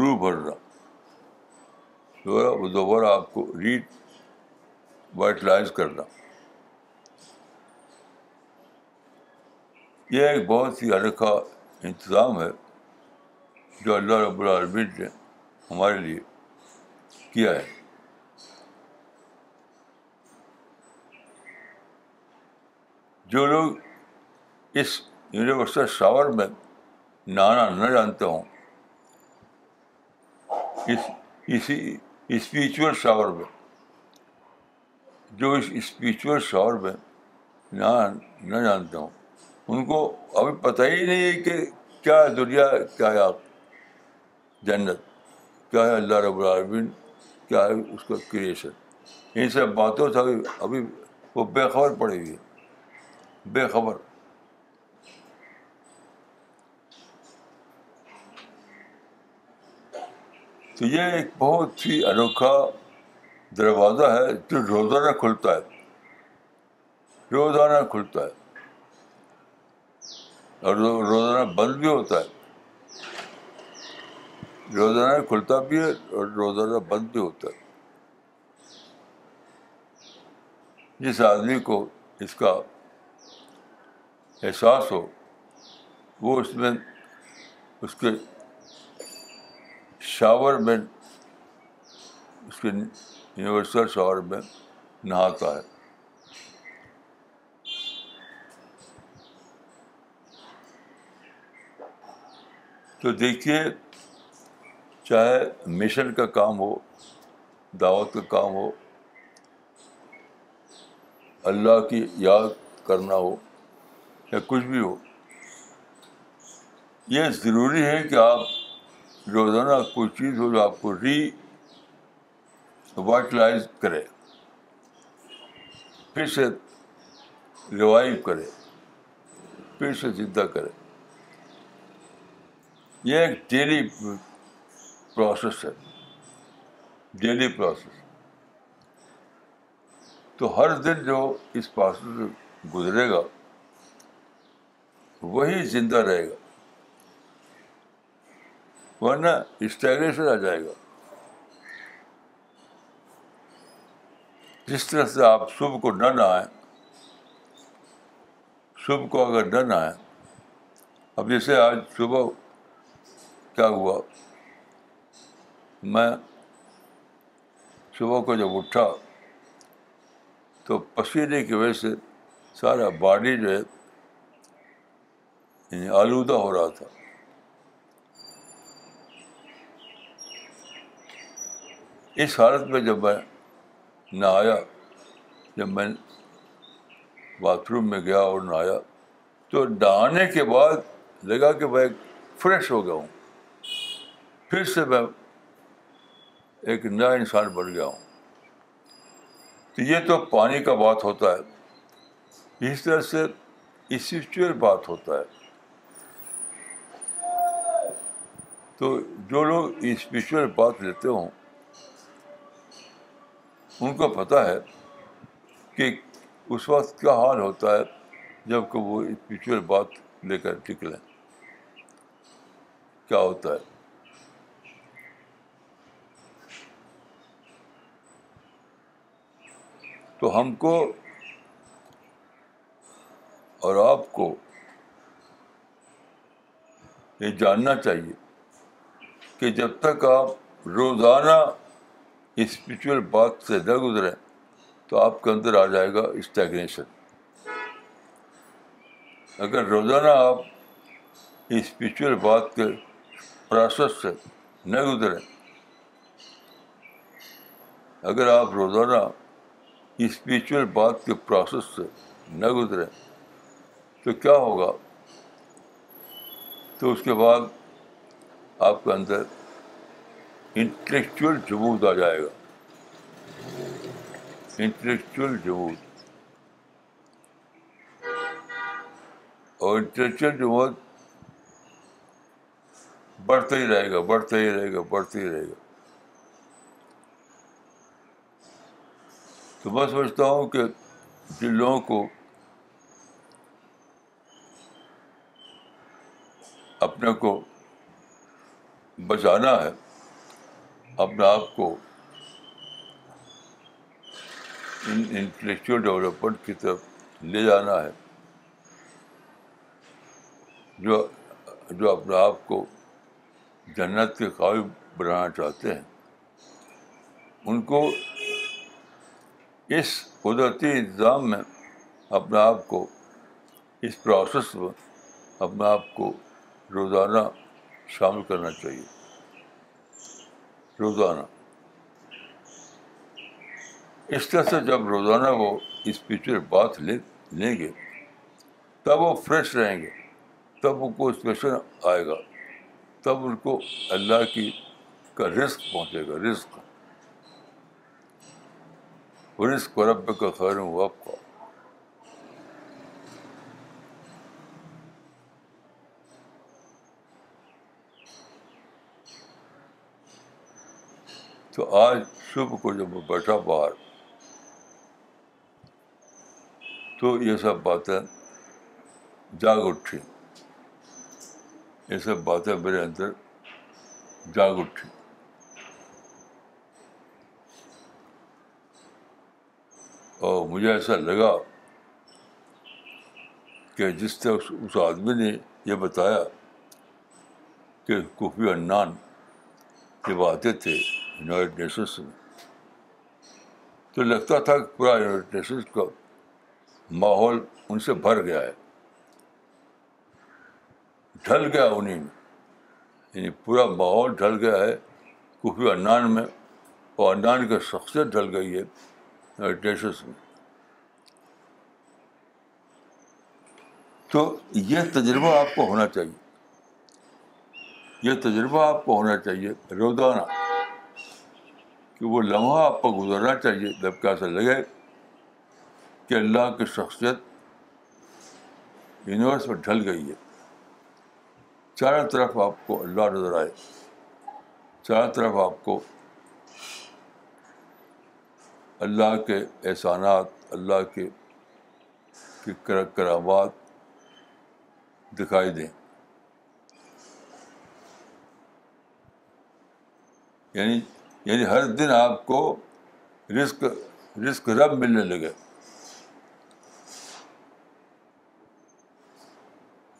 روحا اور دوبارہ آپ کو ریڈ وائٹلائز کرنا یہ ایک بہت ہی انکھا انتظام ہے جو اللہ رب العالمین نے ہمارے لیے کیا ہے جو لوگ اس یونیورسل شاور میں نہانا نہ جانتے ہوں اسی اسپریچول شاور میں جو اس اسپریچل شاور میں نہ نہ جانتا ہوں ان کو ابھی پتہ ہی نہیں ہے کہ کیا دنیا کیا آپ جنت کیا ہے اللہ رب العبین کیا ہے اس کا کریشن ان سب باتوں سے ابھی ابھی وہ خبر پڑی ہوئی ہے خبر تو یہ ایک بہت ہی انوکھا دروازہ ہے جو روزانہ کھلتا ہے روزانہ کھلتا ہے اور روزانہ بند بھی ہوتا ہے روزانہ کھلتا بھی ہے اور روزانہ بند بھی ہوتا ہے جس آدمی کو اس کا احساس ہو وہ اس میں اس کے شاور میں اس کے یونیورسل شاور میں نہاتا ہے تو دیکھیے چاہے مشن کا کام ہو دعوت کا کام ہو اللہ کی یاد کرنا ہو یا کچھ بھی ہو یہ ضروری ہے کہ آپ روزانہ کوئی چیز ہو جو آپ کو ری وائٹلائز کرے پھر سے ریوائو کرے پھر سے زندہ کرے یہ ایک ڈیلی پروسیس ہے ڈیلی پروسیس تو ہر دن جو اس پروسیس گزرے گا وہی زندہ رہے گا ورنہ اسٹیگنیشن آ جائے گا جس طرح سے آپ صبح کو نہ نہائیں صبح کو اگر نہ نہائیں اب جیسے آج صبح کیا ہوا میں صبح کو جب اٹھا تو پسینے کی وجہ سے سارا باڈی جو ہے یعنی آلودہ ہو رہا تھا اس حالت میں جب میں نہایا جب میں باتھ روم میں گیا اور نہایا تو نہانے کے بعد لگا کہ میں فریش ہو گیا ہوں پھر سے میں ایک نیا انسان بن گیا ہوں تو یہ تو پانی کا بات ہوتا ہے اس طرح سے اسپرچل بات ہوتا ہے تو جو لوگ اسپرچل بات لیتے ہوں ان کو پتہ ہے کہ اس وقت کیا حال ہوتا ہے جب کہ وہ اسپرچل بات لے کر نکلیں کیا ہوتا ہے تو ہم کو اور آپ کو یہ جاننا چاہیے کہ جب تک آپ روزانہ اسپریچل بات سے نہ گزریں تو آپ کے اندر آ جائے گا اسٹیگنیشن اگر روزانہ آپ اسپریچو بات کے پروسیس سے نہ گزریں اگر آپ روزانہ اسپریچو بات کے پروسیس سے نہ گزریں تو کیا ہوگا تو اس کے بعد آپ کے اندر انٹلیکچوئل جمود آ جائے گا انٹلیکچوئل جمود اور انٹلیکچوئل جمود بڑھتا ہی رہے گا بڑھتا ہی رہے گا بڑھتا ہی رہے گا تو میں سمجھتا ہوں کہ جن لوگوں کو اپنے کو بچانا ہے اپنے آپ کو انٹلیکچوئل ڈیولپمنٹ کی طرف لے جانا ہے جو جو اپنے آپ کو جنت کے قابل بنانا چاہتے ہیں ان کو اس قدرتی انتظام میں اپنے آپ کو اس پروسیس میں اپنے آپ کو روزانہ شامل کرنا چاہیے روزانہ اس طرح سے جب روزانہ وہ اسپریچل بات لے لیں گے تب وہ فریش رہیں گے تب ان کو اسپیشل آئے گا تب ان کو اللہ کی کا رزق پہنچے گا رزق رزق رب کا خیر ہوں آپ کا تو آج صبح کو جب میں بیٹھا باہر تو یہ سب باتیں جاگ اٹھی یہ سب باتیں میرے اندر جاگ اٹھی اور مجھے ایسا لگا کہ جس طرح اس آدمی نے یہ بتایا کہ کفی آتے تھے نیشنس میں تو لگتا تھا پورا نیشنس کا ماحول ان سے بھر گیا ہے ڈھل گیا انہیں یعنی پورا ماحول ڈھل گیا ہے کفی انان میں اور انان کی شخصیت ڈھل گئی ہے نیشنس میں تو یہ تجربہ آپ کو ہونا چاہیے یہ تجربہ آپ کو ہونا چاہیے روزانہ کہ وہ لمحہ آپ کو گزرنا چاہیے جب کہ ایسا لگے کہ اللہ کی شخصیت یونیورس میں ڈھل گئی ہے چاروں طرف آپ کو اللہ نظر آئے چاروں طرف آپ کو اللہ کے احسانات اللہ کے کرامات دکھائی دیں یعنی یعنی ہر دن آپ کو رسک رزق رب ملنے لگے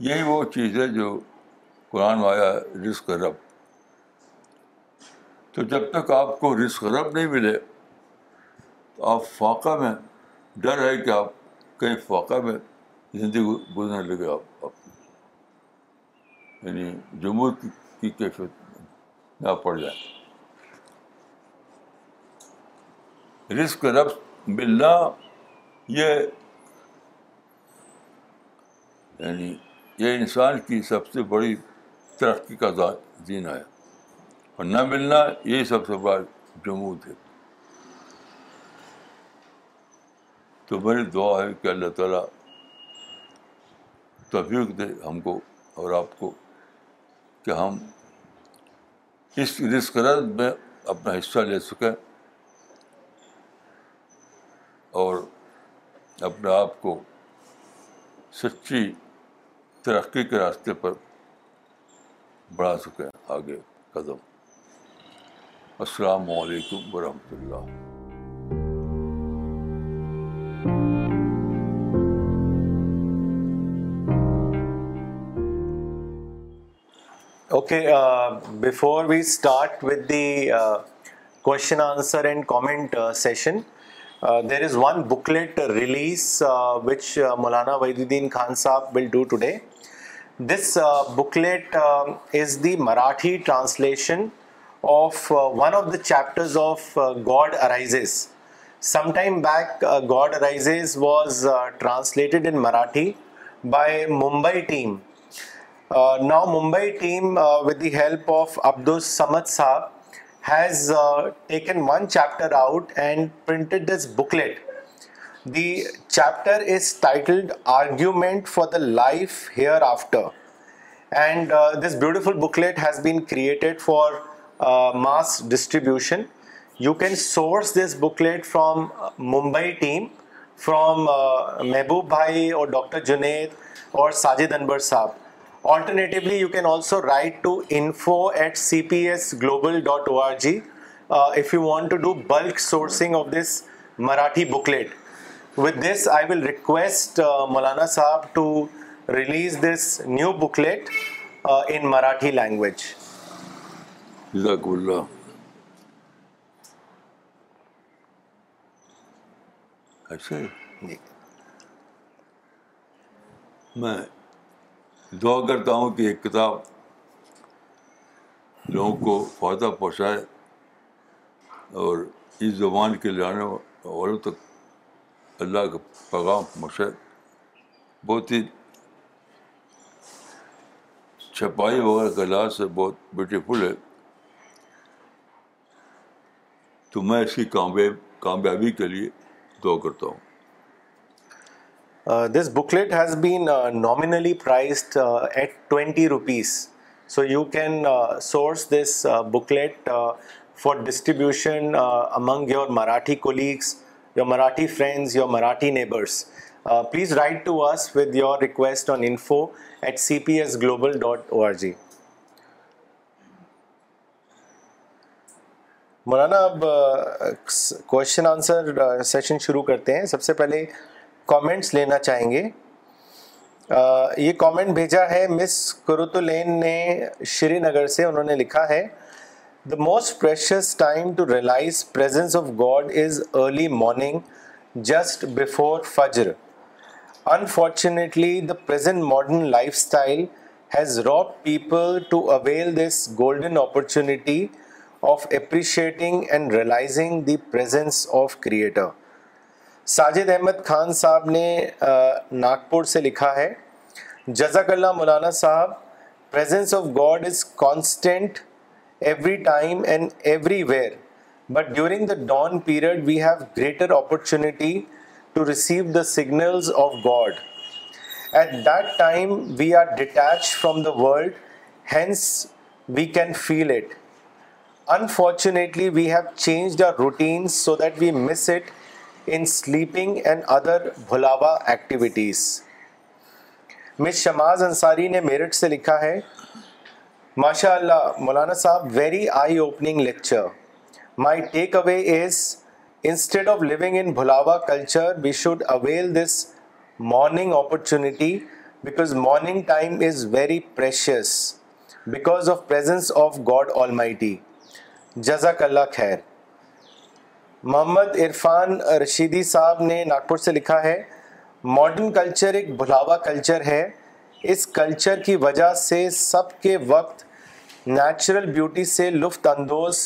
یہی وہ چیز ہے جو قرآن آیا ہے رزق رب تو جب تک آپ کو رزق رب نہیں ملے تو آپ فاقہ میں ڈر ہے کہ آپ کہیں فاقہ میں زندگی گزرنے لگے آپ یعنی جمہور کی کیفیت نہ پڑ جائیں رزق رب ملنا یہ یعنی یہ انسان کی سب سے بڑی ترقی کا دین ہے اور نہ ملنا یہی سب سے بڑا جمود ہے تو میری دعا ہے کہ اللہ تعالیٰ توفیق دے ہم کو اور آپ کو کہ ہم اس رزق رد میں اپنا حصہ لے سکیں اپنے آپ کو سچی ترقی کے راستے پر بڑھا سکے آگے قدم السلام علیکم ورحمۃ اللہ okay before we start with the question answer and comment session there is one booklet release which Maulana Wahiduddin Khan Sahab will do today this booklet is the Marathi translation of one of the chapters of God Arises some time back God Arises was translated in Marathi by Mumbai team now Mumbai team with the help of Abdus Samad Sahab has taken one chapter out and printed this booklet the chapter is titled argument for the life hereafter and this beautiful booklet has bated for mass distribution you can source this booklet from Mumbai team from Mehboob Bhai اور ڈاکٹر جنید اور ساجد انبر صاحب Alternatively, you can also write to info@cpsglobal.org uh, if you want to do bulk sourcing of this Marathi booklet. With this, I will request uh, Maulana Saab to release this new booklet uh, in Marathi language. Jazakallah. I say. دعا کرتا ہوں کہ ایک کتاب لوگوں کو فائدہ پہنچائے اور اس زبان کے لانے والوں تک اللہ کا پیغام پہنچائے بہت ہی چھپائی وغیرہ کا لحاظ سے بہت بیوٹیفل ہے تو میں اس کی کامیاب کامیابی کے لیے دعا کرتا ہوں this booklet has been nominally priced at twenty rupees so you can source this booklet for distribution among your Marathi colleagues your Marathi friends your Marathi neighbours please write to us with your request on info at C P S global dot O R G Maulana اب کوشچن آنسر سیشن شروع کرتے ہیں سب سے پہلے کامنٹس لینا چاہیں گے یہ کامنٹ بھیجا ہے مس کرتولین نے شری نگر سے انہوں نے لکھا ہے the most precious time to realise presence of God is early morning just before Fajr unfortunately the present modern life style has wrap people to avail this golden opportunity of appreciating and realising the presence of creator Sajid Ahmed Khan Sahab نے ناگپور سے لکھا ہے جزاک اللہ Maulana Sahab presence of God is constant every time and everywhere but during the dawn period we have greater opportunity to receive the signals of God at that time we are detach from the world hence we can feel it unfortunately we have routine so that we miss it in sleeping and other بھلاوا activities مس شماز انصاری نے میرٹ سے لکھا ہے ماشاء اللہ Maulana Sahab very eye opening lecture my take away is instead of living in بھلاوا culture we should avail this morning opportunity because morning time is very precious because of presence of God Almighty جزاک اللہ خیر محمد عرفان رشیدی صاحب نے ناگپور سے لکھا ہے ماڈرن کلچر ایک بھلاوا کلچر ہے اس کلچر کی وجہ سے سب کے وقت نیچرل بیوٹی سے لطف اندوز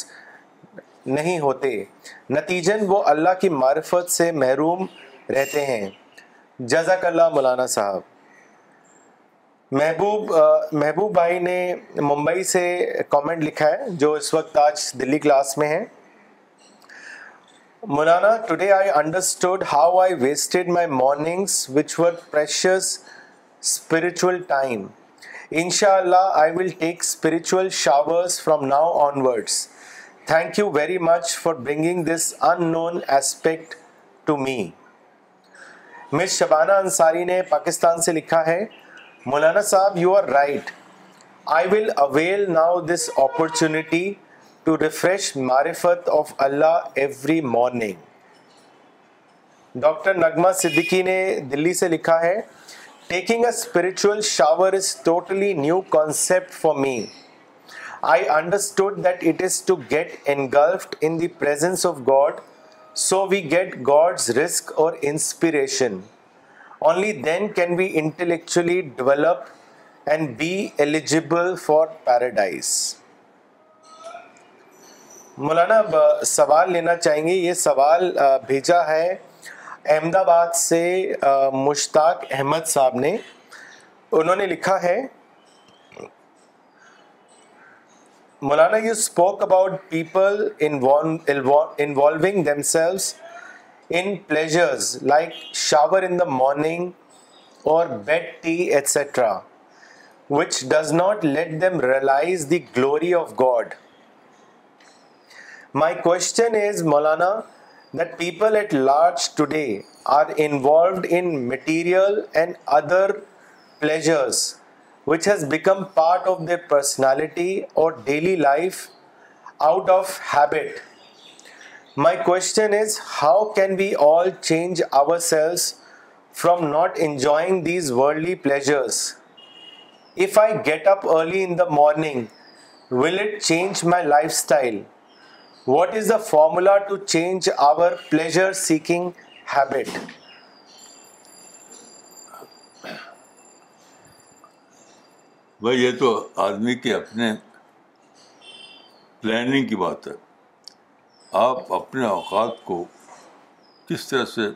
نہیں ہوتے نتیجن وہ اللہ کی معرفت سے محروم رہتے ہیں جزاک اللہ مولانا صاحب محبوب محبوب بھائی نے ممبئی سے کامنٹ لکھا ہے جو اس وقت آج دلی کلاس میں ہیں Maulana today I understood how I wasted my mornings which were precious spiritual time ان شاء اللہ I will take spiritual showers from now onwards thank you very much for bringing this unknown aspect to me miss Shabana Ansari نے پاکستان سے لکھا ہے Maulana Sahab you are right I will avail now this opportunity to refresh معرفت of Allah every morning doctor نغمہ صدیقی نے دلی سے لکھا ہے taking a spiritual shower is totally new concept for me I understood that it is to get engulfed in the presence of God so we get God's risk اور inspiration only then can be intellectually develop and be eligible for paradise Maulana سوال لینا چاہیں گے یہ سوال بھیجا ہے احمد آباد سے مشتاق احمد صاحب نے انہوں نے لکھا ہے Maulana you spoke about people involving themselves in pleasures like shower in the morning اور bed tea etcetera which does not let them realise the glory of God My question is, Maulana, that people at large today are involved in material and other pleasures which has become part of their personality or daily life out of habit. My question is, how can we all change ourselves from not enjoying these worldly pleasures? If I get up early in the morning, will it change my lifestyle? What is the formula to change our pleasure seeking habit بھائی یہ تو آدمی کے اپنے پلاننگ کی بات ہے آپ اپنے اوقات کو کس طرح سے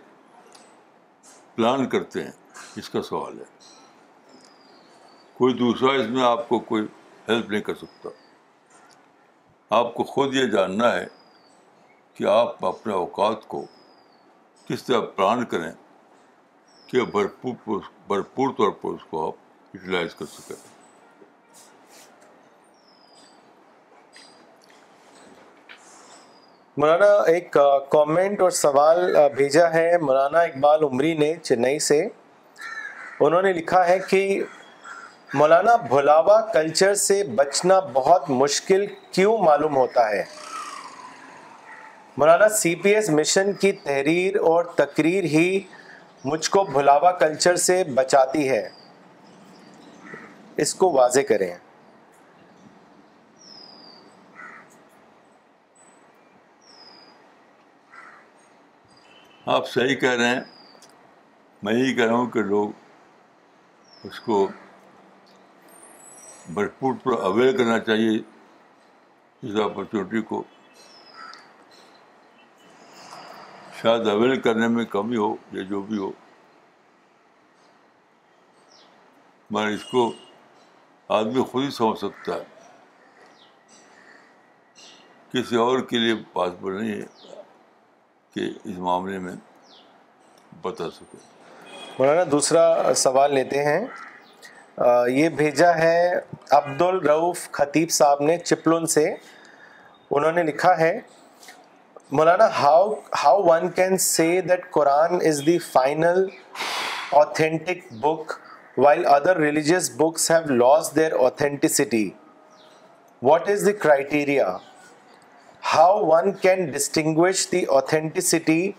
پلان کرتے ہیں اس کا سوال ہے کوئی دوسرا اس میں آپ کو کوئی ہیلپ نہیں کر سکتا آپ کو خود یہ جاننا ہے کہ آپ اپنے اوقات کو کس طرح پلان کریں کہ بھرپور بھرپور طور پر اس کو آپ یوٹیلائز کر سکیں مولانا ایک کامنٹ اور سوال بھیجا ہے مولانا اقبال عمری نے چنئی سے انہوں نے لکھا ہے کہ مولانا بھلاوا کلچر سے بچنا بہت مشکل کیوں معلوم ہوتا ہے مولانا سی پی ایس مشن کی تحریر اور تقریر ہی مجھ کو بھلاوا کلچر سے بچاتی ہے اس کو واضح کریں آپ صحیح کہہ رہے ہیں میں یہی کہہ رہا ہوں کہ لوگ اس کو بھرپور اویئر کرنا چاہیے اس اپرچونیٹی کو شاید اویل کرنے میں کمی ہو یا جو بھی ہو اس کو آدمی خود ہی سمجھ سکتا ہے کسی اور کے لیے بات پر نہیں ہے کہ اس معاملے میں بتا سکے مولانا دوسرا سوال لیتے ہیں یہ بھیجا ہے عبد الروف خطیب صاحب نے چپلون سے انہوں نے لکھا ہے Maulana how how one can say that Quran is the final authentic book while other religious books have lost their authenticity what is the criteria how one can distinguish the authenticity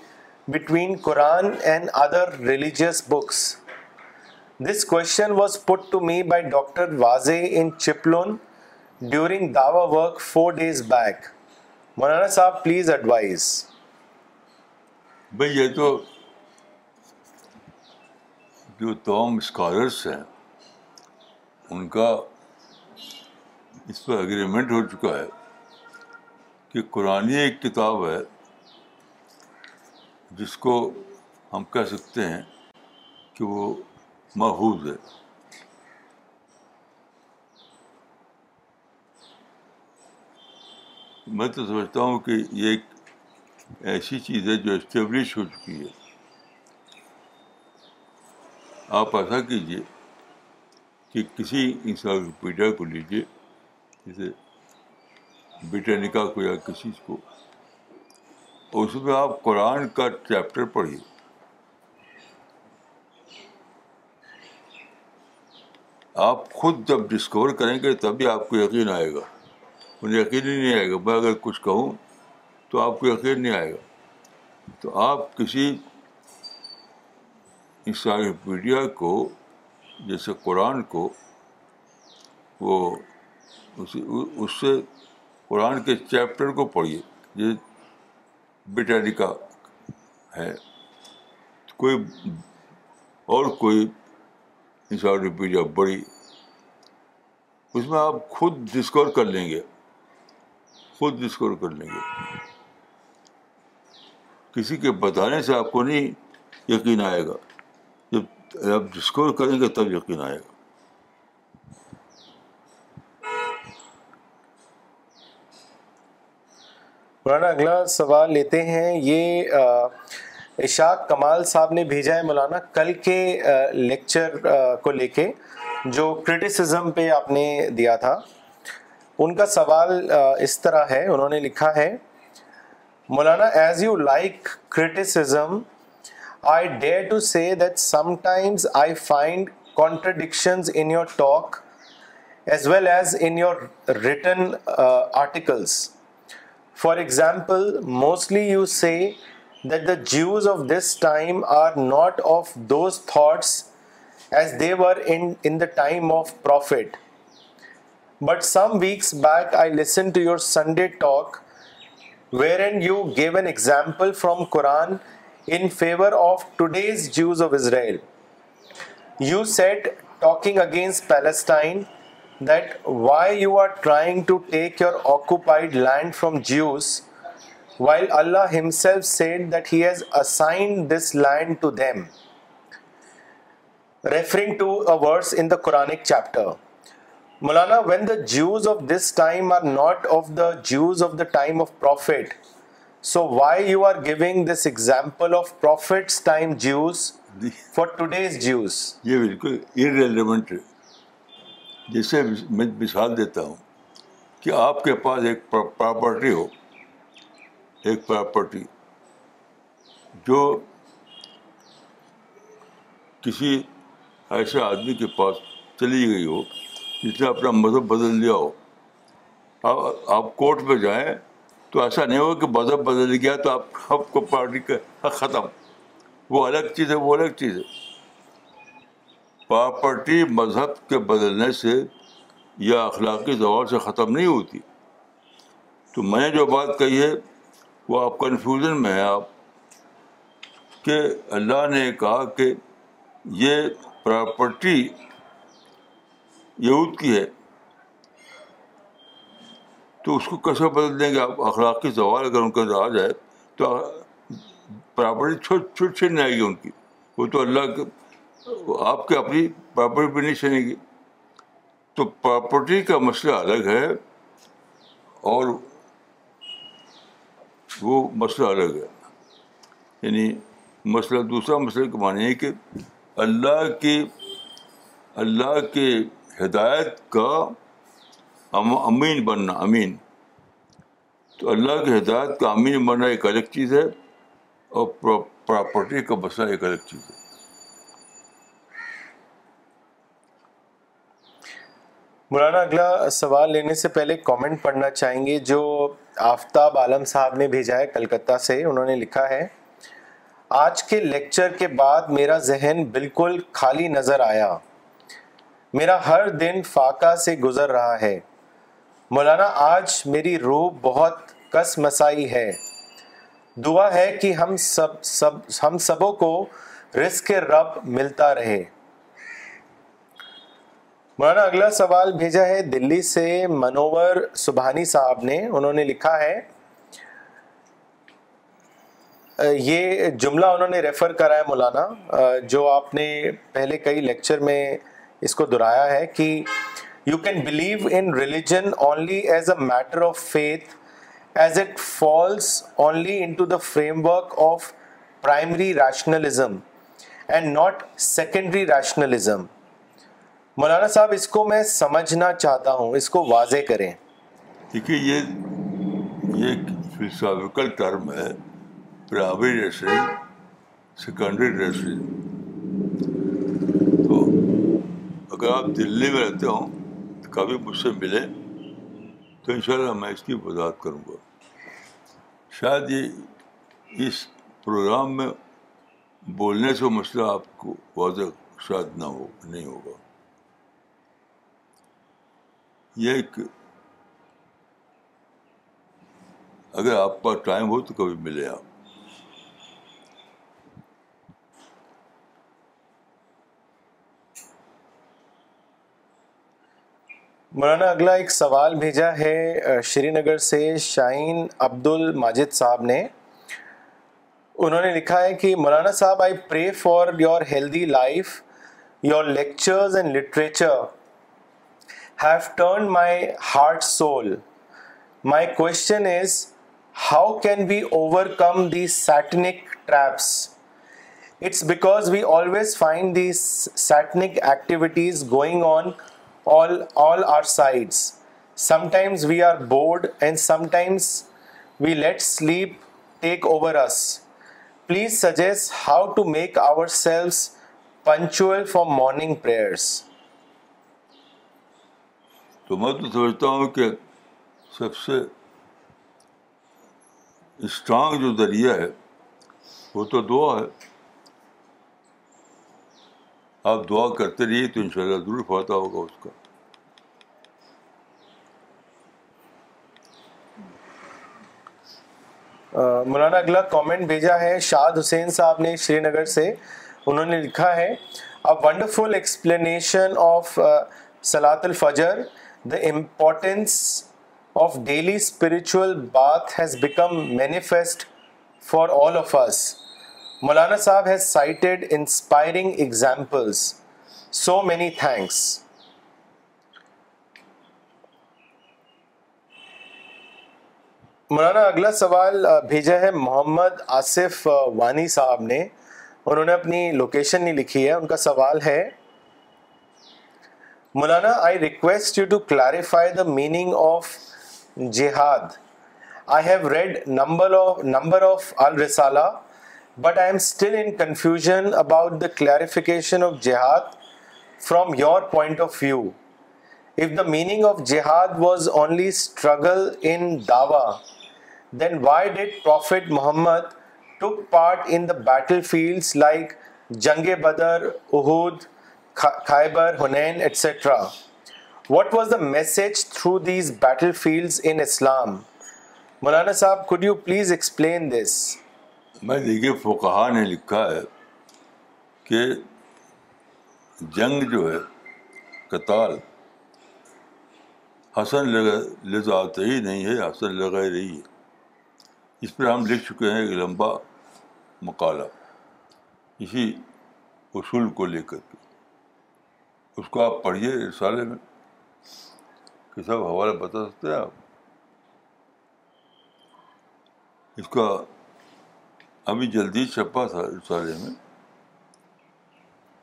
between Quran and other religious books this question was put to me by doctor Wazeh in Chiplun during dawah work four days back Maulana Sahab please advise بھائی یہ تو جو تمام اسکالرس ہیں ان کا اس پر اگریمنٹ ہو چکا ہے کہ قرآن ایک کتاب ہے جس کو ہم کہہ سکتے ہیں کہ وہ محفوظ ہے میں تو سمجھتا ہوں کہ یہ ایک ایسی چیز ہے جو اسٹیبلش ہو چکی ہے آپ ایسا کیجیے کہ کسی انسائکلوپیڈیا کو لیجیے جیسے بیٹینکا کو یا کسی کو اس میں آپ قرآن کا چیپٹر پڑھیے آپ خود جب ڈسکور کریں گے تبھی آپ کو یقین آئے گا مجھے یقین ہی نہیں آئے گا میں اگر کچھ کہوں تو آپ کو یقین نہیں آئے گا تو آپ کسی انسائکلوپیڈیا کو جیسے قرآن کو وہ اس سے قرآن کے چیپٹر کو پڑھیے بٹینیکا ہے کوئی اور کوئی انسائکلوپیڈیا بڑی اس میں آپ خود ڈسکور کر لیں گے خود ڈسکور کر لیں گے کسی کے بتانے سے آپ کو نہیں یقین آئے گا جب آپ ڈسکور کریں گے تب یقین آئے گا پرانا اگلا سوال لیتے ہیں یہ اشاق کمال صاحب نے بھیجا ہے مولانا کل کے لیکچر کو لے کے جو کرٹیسزم پہ آپ نے دیا تھا ان کا سوال اس طرح ہے انہوں نے لکھا ہے Maulana as you like criticism I dare to say that sometimes I find contradictions in your talk as well as in your written articles for example mostly you say that the Jews of this time are not of those thoughts as they were in the time of prophet. But some weeks back I listened to your Sunday talk wherein you gave an example from Quran in favor of today's Jews of Israel. You said, talking against Palestine, that why you are trying to take your occupied land from Jews while Allah said that he has assigned this land to to them referring in the Quranic chapter Maulana when the does of this time time are not of of of the the نافیٹ so why you are giving this example of time for today's یہ بالکل ہے جسے میں مثال دیتا ہوں کہ آپ کے پاس ایک پراپرٹی ہو ایک پراپرٹی جو کسی ایسے آدمی کے پاس چلی گئی ہو جس نے اپنا مذہب بدل لیا ہو اب آپ کورٹ میں جائیں تو ایسا نہیں ہو کہ مذہب بدل گیا تو آپ آپ کو پارٹی کا ختم وہ الگ چیز ہے وہ الگ چیز ہے پراپرٹی مذہب کے بدلنے سے یا اخلاقی زبان سے ختم نہیں ہوتی تو میں نے جو بات کہی ہے وہ آپ کنفیوژن میں ہیں آپ کہ اللہ نے کہا کہ یہ پراپرٹی یہود کی ہے تو اس کو کیسے بدل دیں گے آپ اخلاقی سوال اگر ان کا آ جائے تو پراپرٹی چھوٹ چھوٹ چھین آئے گی ان کی وہ تو اللہ کے آپ کے اپنی پراپرٹی بھی نہیں چھینے گی تو پراپرٹی کا مسئلہ الگ ہے اور وہ مسئلہ الگ ہے یعنی مسئلہ دوسرا مسئلہ معنی ہے کہ اللہ کے اللہ کے ہدایت کا امین بننا امین تو اللہ کی ہدایت کا امین بننا ایک الگ چیز ہے اور پراپرٹی کا بسنا ایک الگ چیز ہے مولانا اگلا سوال لینے سے پہلے کامنٹ پڑھنا چاہیں گے جو آفتاب عالم صاحب نے بھیجا ہے کلکتہ سے انہوں نے لکھا ہے آج کے لیکچر کے بعد میرا ذہن بالکل خالی نظر آیا میرا ہر دن فاقہ سے گزر رہا ہے مولانا آج میری روح بہت کس مسائی ہے دعا ہے کہ ہم سب سب ہم سبوں کو رزق رب ملتا رہے مولانا اگلا سوال بھیجا ہے دلی سے منوور سبحانی صاحب نے انہوں نے لکھا ہے یہ جملہ انہوں نے ریفر کرا ہے مولانا جو آپ نے پہلے کئی لیکچر میں اس کو دہرایا ہے کہ you can believe in religion only as a matter of faith as it falls only into the framework of primary rationalism and not secondary rationalism Maulana Sahab اس کو میں سمجھنا چاہتا ہوں اس کو واضح کریں دیکھیے یہ فلسافیکل ٹرم ہے پرائمری ڈیسری سیکنڈری ڈیسن تو اگر آپ دلی میں رہتے ہوں کبھی مجھ سے ملے تو ان میں اس کی وضاحت کروں گا شاید یہ اس پروگرام میں بولنے سے مسئلہ آپ کو واضح شاید نہ ہو نہیں ہوگا یہ اگر آپ ٹائم ہو تو کبھی ملے آپ مولانا اگلا ایک سوال بھیجا ہے شری نگر سے شاہین عبد الماجد صاحب نے انہوں نے لکھا ہے کہ Maulana Sahab I pray for your healthy life your lectures and literature have turned my heart soul. My question is, how can we overcome these satanic traps? It's because we always find these satanic activities going on all our sides. Sometimes we are bored and sometimes we let sleep take over us. Please suggest how to make ourselves punctual for morning prayers. تو میں تو سمجھتا ہوں کہ سب سے اسٹرانگ جو ذریعہ ہے وہ تو دعا ہے آپ دعا کرتے رہیے تو ان شاء اللہ دور فائدہ ہوگا مولانا اگلا کامنٹ بھیجا ہے شاد حسین صاحب نے شری نگر سے انہوں نے لکھا ہے wonderful explanation of Salat al Fajr the importance of daily spiritual bath has become manifest for all of us Maulana Sahab has cited inspiring examples so many thanks Maulana اگلا سوال بھیجا ہے محمد آصف وانی صاحب نے انہوں نے اپنی لوکیشن نہیں لکھی ہے ان کا سوال ہے مولانا I request you to clarify the meaning of جہاد I have read number of number of Alrisala but I am still in confusion about the clarification of جہاد from your point of view if the meaning of جہاد was only struggle in Dawa then why did prophet Muhammad took part in the battlefields like جنگ بدر اہود خیبر Hunain etcetera what was the message through these battle fields in Islam Maulana Sahab could you please explain this میں دیکھیے فوکہ نے لکھا ہے کہ جنگ جو ہے قطال حسن لذات ہی نہیں ہے حسن لگائی رہی ہے اس پر ہم لکھ چکے ہیں ایک لمبا مقالہ اسی اصول کو لے کر کے اس کو آپ پڑھیے رسالے میں کہ سب حوالہ بتا سکتے ہیں آپ اس کا ابھی جلدی چھپا تھا رسالے میں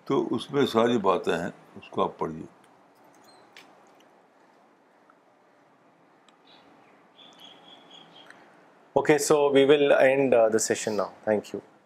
تو اس میں ساری باتیں ہیں اس کو آپ پڑھیے okay so we will end the session now thank you